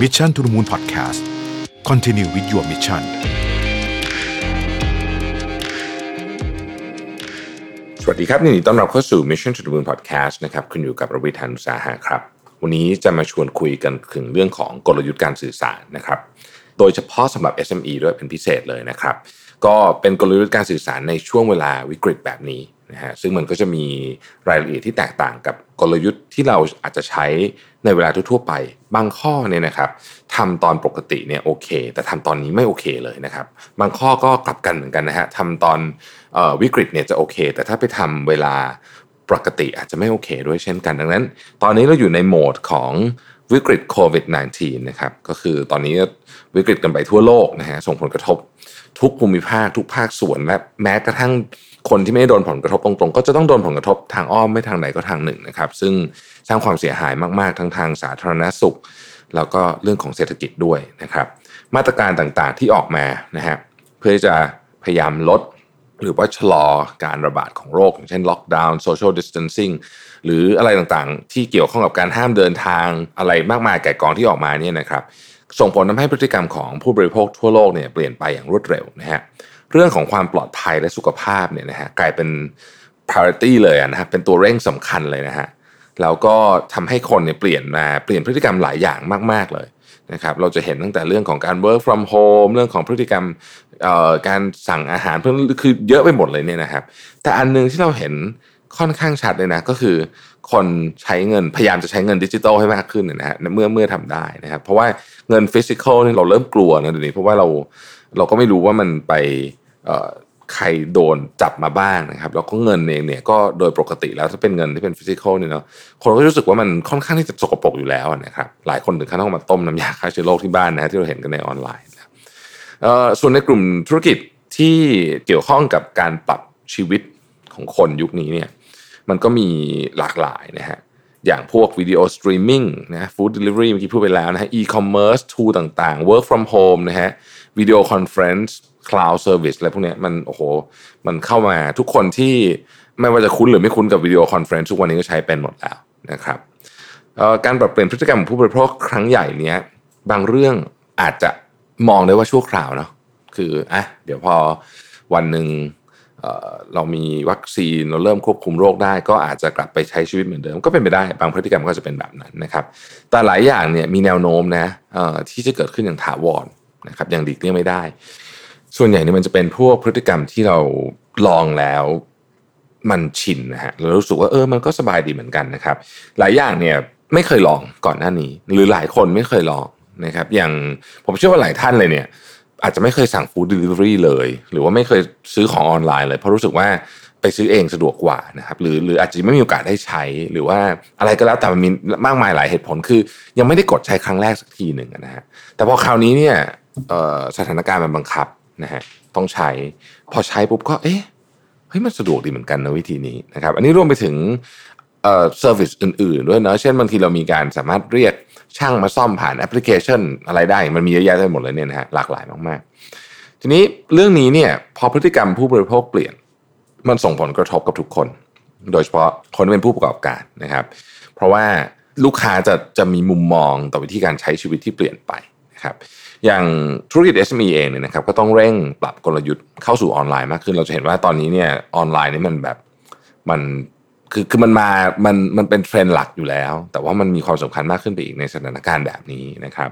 Mission to the Moon Podcast Continue with your mission สวัสดีครับนดีต้อนรับเข้าสู่ Mission to the Moon Podcast นะครับคุณอยู่กับระวิทยานุสาหะครับ วันนี้จะมาชวนคุยกันถึงเรื่องของกลยุทธ์การสื่อสารนะครับ โดยเฉพาะสำหรับ SME ด้วยเป็นพิเศษเลยนะครับ ก็เป็นกลยุทธ์การสื่อสารในช่วงเวลาวิกฤตแบบนี้ นะฮะซึ่งมันก็จะมีรายละเอียดที่แตกต่างกับกลยุทธ์ที่เราอาจจะใช้ในเวลาทั่วไป บางข้อเนี่ยนะครับทำตอนปกติเนี่ยโอเค แต่ทำตอนนี้ไม่โอเคเลยนะครับ บางข้อก็กลับกันเหมือนกันนะฮะทำตอนออวิกฤตเนี่ยจะโอเค แต่ถ้าไปทำเวลาปกติอาจจะไม่โอเคด้วยเช่นกันดังนั้น ตอนนี้เราอยู่ในโหมดของ วิกฤตโควิด -19 นะครับก็คือตอนนี้วิกฤตกันไปทั่วโลกนะฮะส่งผลกระทบทุกภูมิภาคทุกภาคส่วนและแม้กระทั่งคนที่ไม่โดนผลกระทบตรงๆ ก็จะต้องโดนผลกระทบทางอ้อมไม่ทางไหนก็ทางหนึ่งนะครับ ซึ่งสร้างความเสียหายมากๆ ทั้งทางสาธารณสุข แล้วก็เรื่องของเศรษฐกิจด้วยนะครับ มาตรการต่างๆที่ออกมานะฮะเพื่อจะพยายามลด หรือว่าชะลอการระบาดของโรคอย่างเช่นล็อกดาวน์ social distancing หรืออะไรต่างๆ ที่เกี่ยวข้องกับการห้ามเดินทางอะไรมากมายแก่กองที่ออกมาเนี่ยนะครับส่งผลทำให้พฤติกรรมของผู้บริโภคทั่วโลกเนี่ยเปลี่ยนไปอย่างรวดเร็วนะฮะเรื่องของความปลอดภัยและสุขภาพเนี่ยนะฮะกลายเป็น priority เลยนะฮะเป็นตัวเร่งสำคัญเลยนะฮะแล้วก็ทำให้คนเนี่ยเปลี่ยนมาเปลี่ยนพฤติกรรมหลายอย่างมาก ๆเลยนะครับเราจะเห็นตั้งแต่เรื่องของการ work from home เรื่องของพฤติกรรม การสั่งอาหารเพื่อคือเยอะไปหมดเลยเนี่ยนะครับ แต่อันนึงที่เราเห็นค่อนข้างชัดเลยนะก็คือ คนใช้เงินพยายามจะใช้เงินดิจิทัลให้มากขึ้นนะฮะเมื่อเมื่อทำได้นะครับเพราะว่าเงิน physical นี่เราเริ่มกลัวนะเดี๋ยวนี้เพราะว่าเราเราก็ไม่รู้ว่ามันไปใครโดนจับมาบ้างนะครับแล้วก็เงินเองเนี่ยก็โดยปกติแล้วถ้าเป็นเงินที่เป็น physical เนี่ยเนาะคนก็รู้สึกว่ามันค่อนข้างที่จะสกปรกอยู่แล้วนะครับหลายคนถึงขั้นต้องมาต้มน้ำยาฆ่าเชื้อโรคที่บ้านนะที่เราเห็นกันในออนไลน์ ส่วนในกลุ่มธุรกิจที่เกี่ยวข้องกับการปรับชีวิตของคนยุคนี้เนี่ยมันก็มีหลากหลายนะฮะอย่างพวก video streaming นะ food delivery เมื่อกี้พูดไปแล้วนะฮะอีคอมเมิร์ซ tool ต่างๆ work from home นะฮะวิดีโอคอนเฟรนซ์ cloud service อะไรพวกนี้มันโอ้โหมันเข้ามาทุกคนที่ไม่ว่าจะคุ้นหรือไม่คุ้นกับ video conference ทุกวันนี้ก็ใช้เป็นหมดแล้วนะครับการปรับเปลี่ยนพฤติกรรมของผู้บริโภคครั้งใหญ่เนี้ยบางเรื่องอาจจะ มองได้ว่าชั่วคราวเนาะคืออะเดี๋ยวพอวันหนึ่งเรามีวัคซีนเราเริ่มควบคุมโรคได้ ก็อาจจะกลับไปใช้ชีวิตเหมือนเดิม ก็เป็นไปได้บางพฤติกรรมก็จะเป็นแบบนั้นนะครับ แต่หลายอย่างเนี่ยมีแนวโน้มนะที่จะเกิดขึ้นอย่างถาวรนะครับอย่างดีกเลี่ยงไม่ได้ ส่วนใหญ่เนี่ยมันจะเป็นพวกพฤติกรรมที่เราลองแล้วมันชินนะฮะเรารู้สึกว่าเออมันก็สบายดีเหมือนกันนะครับ หลายอย่างเนี่ยไม่เคยลองก่อนหน้านี้ หรือหลายคนไม่เคยลอง นะครับอย่างผมเชื่อว่าหลายท่านเลยเนี่ย อาจจะไม่เคยสั่ง food delivery เลย หรือว่าไม่เคยซื้อของออนไลน์เลย เพราะรู้สึกว่าไปซื้อเองสะดวกกว่านะครับหรือหรืออาจจะไม่มีโอกาสได้ใช้หรือว่าอะไรก็แล้วแต่มันมีมากมายหลายเหตุผลคือ ยังไม่ได้กดใช้ครั้งแรกสักทีหนึ่งนะฮะแต่พอคราวนี้เนี่ยสถานการณ์มันบังคับนะฮะต้องใช้พอใช้ปุ๊บก็เอ๊ะเฮ้ยมันสะดวกดีเหมือนกันนะวิธีนี้นะครับ อันนี้รวมไปถึง เอ่อ service อื่นๆ ด้วยเนาะเช่นบางทีเรามีการสามารถเรียกช่างมาซ่อมผ่านแอปพลิเคชัน อะไรได้ มันมีเยอะแยะไปหมดเลยเนี่ยนะฮะหลากหลายมากๆ ทีนี้เรื่องนี้เนี่ยพอพฤติกรรมผู้บริโภคเปลี่ยน มันส่งผลกระทบกับทุกคน โดยเฉพาะคนที่เป็นผู้ประกอบการนะครับ เพราะว่าลูกค้าจะจะมีมุมมองต่อวิธีการใช้ชีวิตที่เปลี่ยนไปนะครับอย่างธุรกิจ SME เองเนี่ยนะครับก็ต้องเร่งปรับกลยุทธ์เข้าสู่ออนไลน์มากขึ้น เราจะเห็นว่าตอนนี้เนี่ยออนไลน์นี่มันแบบมัน คือคือมันมามันมันเป็นเทรนด์หลักอยู่แล้ว แต่ว่ามันมีความสำคัญมากขึ้นไปอีกในสถานการณ์แบบนี้นะครับ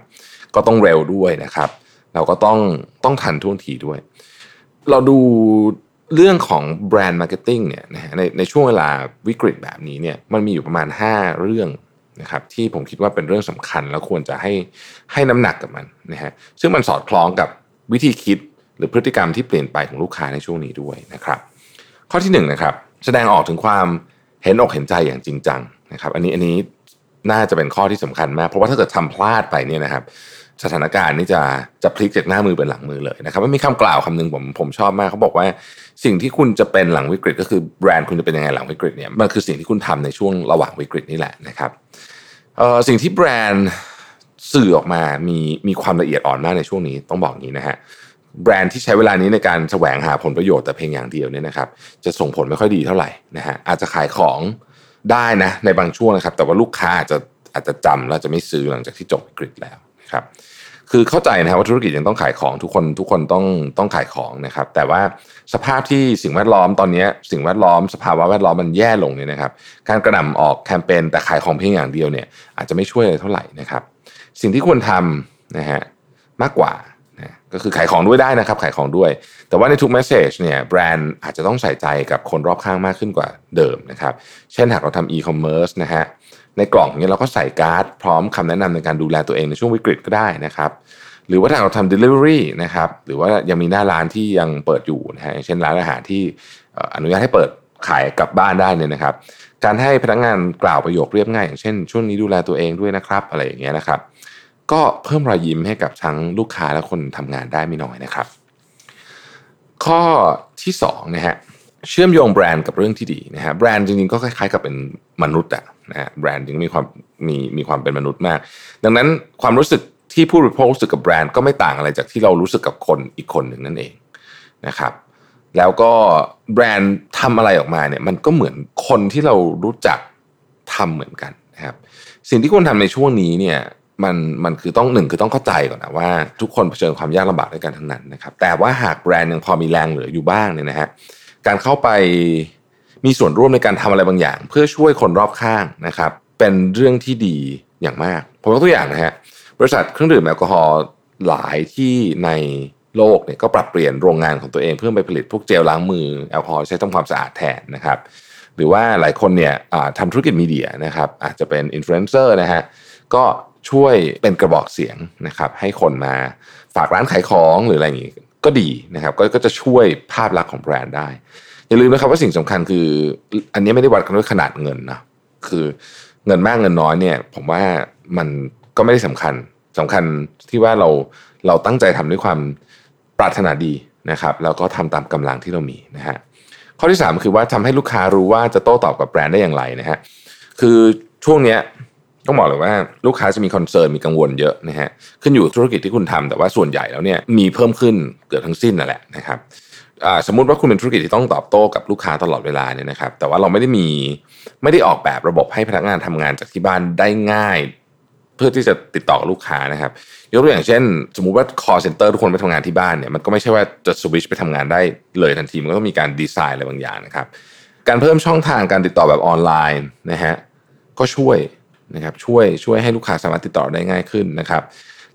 ก็ต้องเร็วด้วยนะครับ เราก็ต้องต้องทันท่วงทีด้วย เราดูเรื่องของ brand marketing เนี่ยนะฮะในในช่วงเวลาวิกฤตแบบนี้เนี่ยมันมีอยู่ประมาณ 5 เรื่องนะครับที่ผมคิดว่าเป็นเรื่องสำคัญแล้วควรจะให้ให้น้ำหนักกับมันนะฮะซึ่งมันสอดคล้องกับวิธีคิดหรือพฤติกรรมที่เปลี่ยนไปของลูกค้าในช่วงนี้ด้วยนะครับ ข้อที่1นนะครับแสดงออกถึงความ เห็นอกเห็นใจอย่างจริงจังนะครับ อันนี้อันนี้น่าจะเป็นข้อที่สำคัญมาก เพราะว่าถ้าเกิดทำพลาดไปเนี่ยนะครับ สถานการณ์นี่จะจะพลิกจากหน้ามือเป็นหลังมือเลยนะครับมันมีคำกล่าวคำหนึ่งผมผมชอบมากเขาบอกว่าสิ่งที่คุณจะเป็นหลังวิกฤต ก็คือแบรนด์คุณจะเป็นยังไงหลังวิกฤตเนี่ยมันคือสิ่งที่คุณทำในช่วงระหว่างวิกฤตนี่แหละนะครับเอ่อสิ่งที่แบรนด์สื่อออกมามีมีความละเอียดอ่อนมากในช่วงนี้ต้องบอกงี้นะฮะ แบรนด์ที่ใช้เวลานี้ในการแสวงหาผลประโยชน์แต่เพียงอย่างเดียวเนี่ยนะครับจะส่งผลไม่ค่อยดีเท่าไหร่นะฮะอาจจะขายของได้นะในบางช่วงนะครับ แต่ว่าลูกค้าอาจจะอาจจะจำแล้วจะไม่ซื้อหลังจากที่จบวิกฤตแล้วนะครับคือเข้าใจนะครับว่าธุรกิจยังต้องขายของทุกคนทุกคนต้องต้องขายของนะครับ แต่ว่าสภาพที่สิ่งแวดล้อมตอนนี้สิ่งแวดล้อมสภาวะแวดล้อมมันแย่ลงเนี่ยนะครับ การกระหน่ำออกแคมเปญแต่ขายของเพียงอย่างเดียวเนี่ยอาจจะไม่ช่วยอะไรเท่าไหร่นะครับ สิ่งที่ควรทำนะฮะมากกว่า นะก็คือขายของด้วยได้นะครับ ขายของด้วย แต่ว่าในทุก message เนี่ยแบรนด์อาจจะต้องใส่ใจกับคนรอบข้างมากขึ้นกว่าเดิมนะครับ เช่นหากเราทำอีคอมเมิร์ซนะฮะในกล่องเนี่ยเราก็ใส่การ์ดพร้อมคำแนะนำในการดูแลตัวเองในช่วงวิกฤตก็ได้นะครับหรือว่าถ้าเราทำ delivery นะครับหรือว่ายังมีหน้าร้านที่ยังเปิดอยู่นะฮะเช่นร้านอาหารที่อนุญาตให้เปิดขายกลับบ้านได้เนี่ยนะครับ การให้พนักงานกล่าวประโยคเรียบง่ายอย่างเช่น ช่วงนี้ดูแลตัวเองด้วยนะครับ อะไรอย่างเงี้ยนะครับ ก็เพิ่มรอยยิ้มให้กับทั้งลูกค้าและคนทำงานได้ไม่น้อยนะครับ ข้อที่2นะฮะเชื่อมโยงแบรนด์กับเรื่องที่ดีนะฮะแบรนด์จริงๆก็คล้ายๆกับเป็นมนุษย์อะนะฮะแบรนด์จริงมีความมีมีความเป็นมนุษย์มาก ดังนั้นความรู้สึกที่ผู้บริโภครู้สึกกับแบรนด์ก็ไม่ต่างอะไรจากที่เรารู้สึกกับคนอีกคนหนึ่งนั่นเองนะครับ แล้วก็แบรนด์ทำอะไรออกมาเนี่ยมันก็เหมือนคนที่เรารู้จักทำเหมือนกันนะครับ สิ่งที่ควรทาในช่วงนี้เนี่ย มันมันคือต้องหนึ่งคือต้องเข้าใจก่อนนะว่าทุกคนเผชิญความยากลำบากด้วยกันทั้งนั้นนะครับแต่ว่าหากแบรนด์ยังพอมีแรงเหลืออยู่บ้างเนี่ยนะฮะการเข้าไปมีส่วนร่วมในการทำอะไรบางอย่าง เพื่อช่วยคนรอบข้างนะครับเป็นเรื่องที่ดีอย่างมาก ผมยกตัวอย่างนะฮะบริษัทเครื่องดื่มแอลกอฮอล์หลายที่ในโลกเนี่ยก็ปรับเปลี่ยนโรงงานของตัวเองเพื่อไปผลิตพวกเจลล้างมือแอลกอฮอล์ใช้ทำความสะอาดแทนนะครับหรือว่าหลายคนเนี่ยทำธุรกิจ media นะครับอาจจะเป็นอินฟลูเอนเซอร์นะฮะก็ ช่วยเป็นกระบอกเสียงนะครับให้คนมาฝากร้านขายของหรืออะไรอย่างนี้ก็ดีนะครับกก็จะช่วยภาพลักษณ์ของแบรนด์ได้ อย่าลืมนะครับว่าสิ่งสำคัญคือ อันนี้ไม่ได้วัดกันด้วยขนาดเงินนะคือเงินมากเงินน้อยเนี่ย ผมว่ามันก็ไม่ได้สำคัญสำคัญที่ว่าเราเราตั้งใจทำด้วยความปรารถนาดีนะครับแล้วก็ทำตามกำลังที่เรามีนะฮะข้อที่ 3 คือว่าทำให้ลูกค้ารู้ว่าจะโต้ตอบกับแบรนด์ได้อย่างไรนะฮะคือช่วงเนี้ย ต้องบอกเลยว่าลูกค้าจะมี concern มีกังวลเยอะนะฮะขึ้นอยู่ธุรกิจที่คุณทำแต่ว่าส่วนใหญ่แล้วเนี่ยมีเพิ่มขึ้นเกือบทั้งสิ้นนั่นแหละนะครับสมมุติว่าคุณเป็นธุรกิจที่ต้องตอบโต้กับลูกค้าตลอดเวลาเนี่ยนะครับ แต่ว่าเราไม่ได้มีไม่ได้ออกแบบระบบให้พนักงานทำงานจากที่บ้านได้ง่าย เพื่อที่จะติดต่อลูกค้านะครับยกตัวอย่างเช่น สมมุติว่า call center ทุกคนไปทำงานที่บ้านเนี่ยมันก็ไม่ใช่ว่าจะสวิชไปทำงานได้เลยทันทีมันก็ต้องมีการดีไซน์อะไรบางอย่างนะครับ การเพิ่มช่องทางการติดต่อแบบออนไลน์นะฮะก็ช่วย นะครับช่วยช่วยให้ลูกค้าสามารถติดต่อได้ง่ายขึ้นนะครับ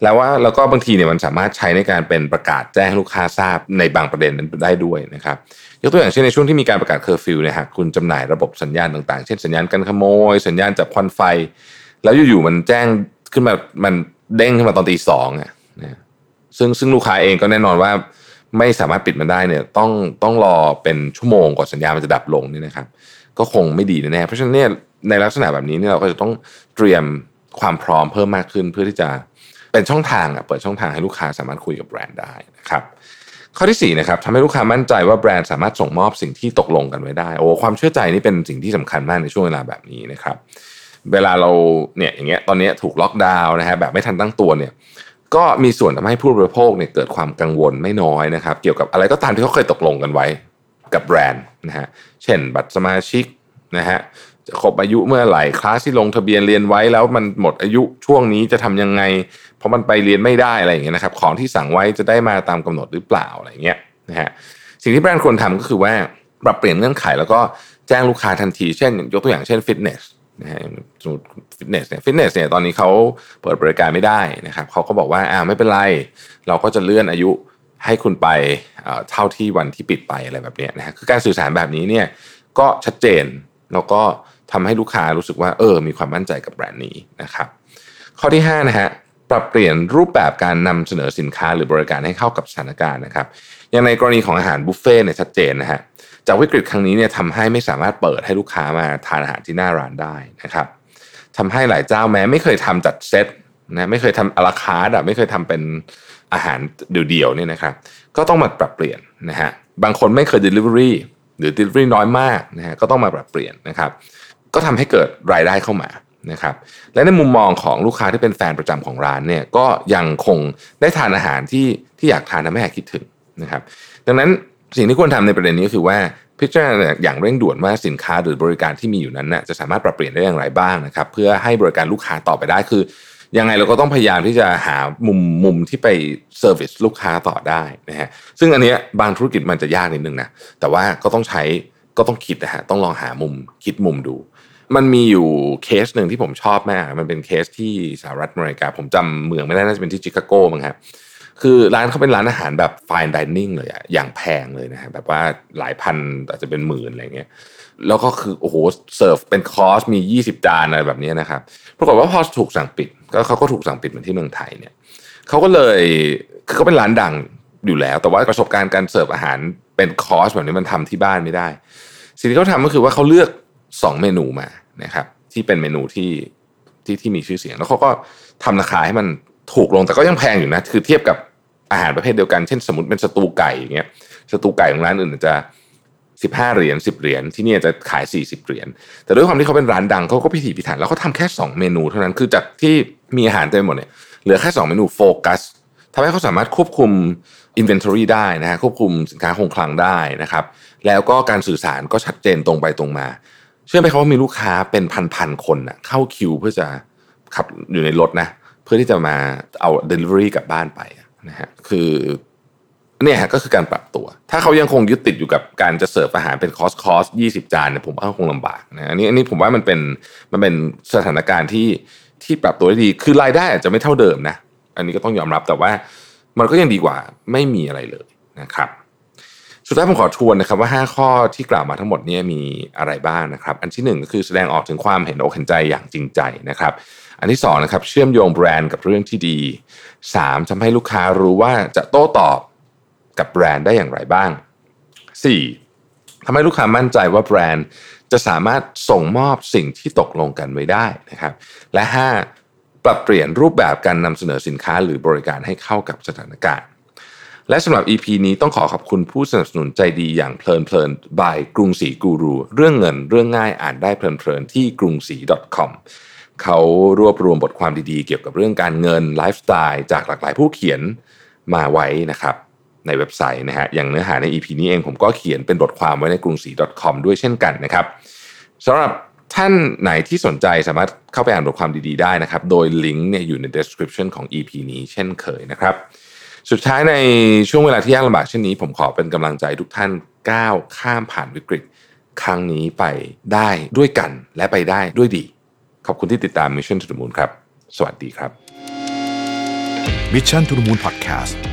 แล้วว่าแล้วก็บางทีเนี่ยมันสามารถใช้ในการเป็นประกาศแจ้งลูกค้าทราบในบางประเด็นนั้นได้ด้วยนะครับยกตัวอย่างเช่นในช่วงที่มีการประกาศเคอร์ฟิวนะฮะคุณจำหน่ายระบบสัญญาณต่างๆ เช่นสัญญาณการขโมย สัญญาณจับควันไฟ แล้วอยู่ๆมันแจ้งขึ้นมามันเด้งขึ้นมาตอนตีสองอะนะซึ่งซึ่งลูกค้าเองก็แน่นอนว่าไม่สามารถปิดมันได้เนี่ยต้องต้องรอเป็นชั่วโมงกว่าสัญญาณมันจะดับลงนี่นะครับ ก็คงไม่ดีแน่เพราะฉะนั้นเนี่ยในลักษณะแบบนี้เนี่ยเราก็จะต้องเตรียมความพร้อมเพิ่มมากขึ้นเพื่อที่จะเป็นช่องทางอะเปิดช่องทางให้ลูกค้าสามารถคุยกับแบรนด์ได้นะครับข้อที่4นะครับทำให้ลูกค้ามั่นใจว่าแบรนด์สามารถส่งมอบสิ่งที่ตกลงกันไว้ได้โอ้ความเชื่อใจนี่เป็นสิ่งที่สำคัญมากในช่วงเวลาแบบนี้นะครับ เวลาเราเนี่ยอย่างเงี้ยตอนนี้ถูกล็อกดาวน์นะฮะแบบไม่ทันตั้งตัวเนี่ยก็มีส่วนทำให้ผู้บริโภคเนี่ยเกิดความกังวลไม่น้อยนะครับ เกี่ยวกับอะไรก็ตามที่เขาเคยตกลงกันไว้ กับแบรนด์นะฮะเช่นบัตรสมาชิกนะฮะจะครบอายุเมื่อไหร่คลาสที่ลงทะเบียนเรียนไว้แล้วมันหมดอายุช่วงนี้จะทำยังไง เพราะมันไปเรียนไม่ได้อะไรอย่างเงี้ยนะครับของที่สั่งไว้จะได้มาตามกำหนดหรือเปล่าอะไรเงี้ยนะฮะสิ่งที่แบรนด์ควรทำก็คือว่าปรับเปลี่ยนเงื่อนไขแล้วก็แจ้งลูกค้าทันทีเช่น ยกตัวอย่างเช่นฟิตเนสนะฮะสมมติฟิตเนสเนี่ยฟิตเนสเนี่ยตอนนี้เขาเปิดบริการไม่ได้นะครับเขาก็บอกว่าอ่าไม่เป็นไร เราก็จะเลื่อนอายุ ให้คุณไปเท่าที่วันที่ปิดไปอะไรแบบนี้นะฮะคือการสื่อสารแบบนี้เนี่ยก็ชัดเจนแล้วก็ทำให้ลูกค้ารู้สึกว่าเออมีความมั่นใจกับแบรนด์นี้นะครับ ข้อที่5นะฮะปรับเปลี่ยนรูปแบบการนำเสนอสินค้าหรือบริการให้เข้ากับสถานการณ์นะครับ อย่างในกรณีของอาหารบุฟเฟ่เนี่ยชัดเจนนะฮะจากวิกฤตครั้งนี้เนี่ยทำให้ไม่สามารถเปิดให้ลูกค้ามาทานอาหารที่หน้าร้านได้นะครับทำให้หลายเจ้าแม้ไม่เคยทำจัดเซตนะไม่เคยทำอลาคาร์ดอะไม่เคยทำเป็น อาหารเดี่ยวๆเนี่ยนะครับก็ต้องมาปรับเปลี่ยนนะฮะบางคนไม่เคย Delivery หรือ Delivery น้อยมากนะฮะก็ต้องมาปรับเปลี่ยนนะครับ ก็ทำให้เกิดรายได้เข้ามานะครับและในมุมมองของลูกค้าที่เป็นแฟนประจำของร้านเนี่ยก็ยังคงได้ทานอาหารที่ที่อยากทานนะไม่อยากคิดถึงนะครับ ดังนั้นสิ่งที่ควรทำในประเด็นนี้ก็คือว่าพิจารณาอย่างเร่งด่วนว่าสินค้าหรือบริการที่มีอยู่นั้นนะจะสามารถปรับเปลี่ยนได้อย่างไรบ้างนะครับ เพื่อให้บริการลูกค้าต่อไปได้คือ ยังไงเราก็ต้องพยายามที่จะหามุมมุมที่ไป service ลูกค้าต่อได้นะฮะซึ่งอันเนี้ยบางธุรกิจมันจะยากนิดนึงนะแต่ว่าก็ต้องใช้ก็ต้องคิดนะฮะต้องลองหามุมคิดมุมดู มันมีอยู่เคสหนึ่งที่ผมชอบมาก มันเป็นเคสที่สหรัฐอเมริกา ผมจำเมืองไม่ได้น่าจะเป็นที่ชิคาโกมั้งครับคือร้านเขาเป็นร้านอาหารแบบ fine dining เลยอะอย่างแพงเลยนะฮะแบบว่าหลายพันอาจจะเป็นหมื่นอะไรเงี้ยแล้วก็คือโอ้โหเสิร์ฟเป็นคอร์สมี 20 จานอะไรแบบนี้นะครับปรากฏว่าพอถูกสั่งปิด ก็เขาก็ถูกสั่งปิดเหมือนที่เมืองไทยเนี่ยเขาก็เลยคือเขาเป็นร้านดังอยู่แล้ว แต่ว่าประสบการณ์การเสิร์ฟอาหารเป็นคอร์สแบบนี้มันทำที่บ้านไม่ได้ สิ่งที่เขาทำก็คือว่าเขาเลือก 2 เมนูมานะครับ ที่เป็นเมนูที่ที่ที่มีชื่อเสียง แล้วเขาก็ทำราคาให้มันถูกลงแต่ก็ยังแพงอยู่นะ คือเทียบกับอาหารประเภทเดียวกัน เช่นสมมติเป็นสตูไก่อย่างเงี้ยสตูไก่ของร้านอื่นจะ 15 เหรียญ10 เหรียญที่นี่จะขาย 40 เหรียญแต่ด้วยความที่เขาเป็นร้านดังเขาก็พิถีพิถันแล้วเขาทำแค่ 2 เมนูเท่านั้นคือจากที่มีอาหารเต็มหมดเนี่ยเหลือแค่ 2 เมนูโฟกัสทำให้เขาสามารถควบคุม inventory ได้นะฮะควบคุมสินค้าคงคลังได้นะครับแล้วก็การสื่อสารก็ชัดเจนตรงไปตรงมา เชื่อไหมครับว่ามีลูกค้าเป็นพันๆคนนะเข้าคิวเพื่อจะขับอยู่ในรถนะเพื่อที่จะมาเอา delivery กลับบ้านไปนะฮะคือ เนี่ยก็คือการปรับตัว ถ้าเขายังคงยึดติดอยู่กับการจะเสิร์ฟอาหารเป็นคอสคอสยี่สิบจานเนี่ยผมว่าคงลำบากนะอันนี้อันนี้ผมว่ามันเป็นมันเป็นสถานการณ์ที่ที่ปรับตัวได้ดี คือรายได้อาจจะไม่เท่าเดิมนะ อันนี้ก็ต้องยอมรับแต่ว่ามันก็ยังดีกว่าไม่มีอะไรเลยนะครับ สุดท้ายผมขอทวนนะครับว่า 5 ข้อที่กล่าวมาทั้งหมดนี้มีอะไรบ้างนะครับ อันที่1ก็คือแสดงออกถึงความเห็นอกเห็นใจอย่างจริงใจนะครับ อันที่2นะครับเชื่อมโยงแบรนด์กับเรื่องที่ดี 3ทำให้ลูกค้ารู้ว่าจะโต้ตอบ กับแบรนด์ได้อย่างไรบ้าง 4. ทำให้ลูกค้ามั่นใจว่าแบรนด์จะสามารถส่งมอบสิ่งที่ตกลงกันไว้ได้นะครับ และ 5. ปรับเปลี่ยนรูปแบบการนำเสนอสินค้าหรือบริการให้เข้ากับสถานการณ์ และสำหรับ EP นี้ต้องขอขอบคุณผู้สนับสนุนใจดีอย่างเพลินเพลิน by กรุงศรีกูรู เรื่องเงินเรื่องง่ายอ่านได้เพลินเพลินที่กรุงศรี .com เขารวบรวมบทความดีๆ เกี่ยวกับเรื่องการเงินไลฟ์สไตล์จากหลากหลายผู้เขียนมาไว้นะครับ ในเว็บไซต์นะฮะอย่างเนื้อหาใน EP นี้เองผมก็เขียนเป็นบทความไว้ในกรุงศรี .com ด้วยเช่นกันนะครับสำหรับท่านไหนที่สนใจสามารถเข้าไปอ่านบทความดีๆได้นะครับ โดยลิงก์เนี่ยอยู่ใน description ของ EP นี้เช่นเคยนะครับ สุดท้ายในช่วงเวลาที่ยากลำบากเช่นนี้ ผมขอเป็นกำลังใจทุกท่านก้าวข้ามผ่านวิกฤต ครั้งนี้ไปได้ด้วยกันและไปได้ด้วยดี ขอบคุณที่ติดตาม Mission to the Moon ครับ สวัสดีครับ Mission to the Moon Podcast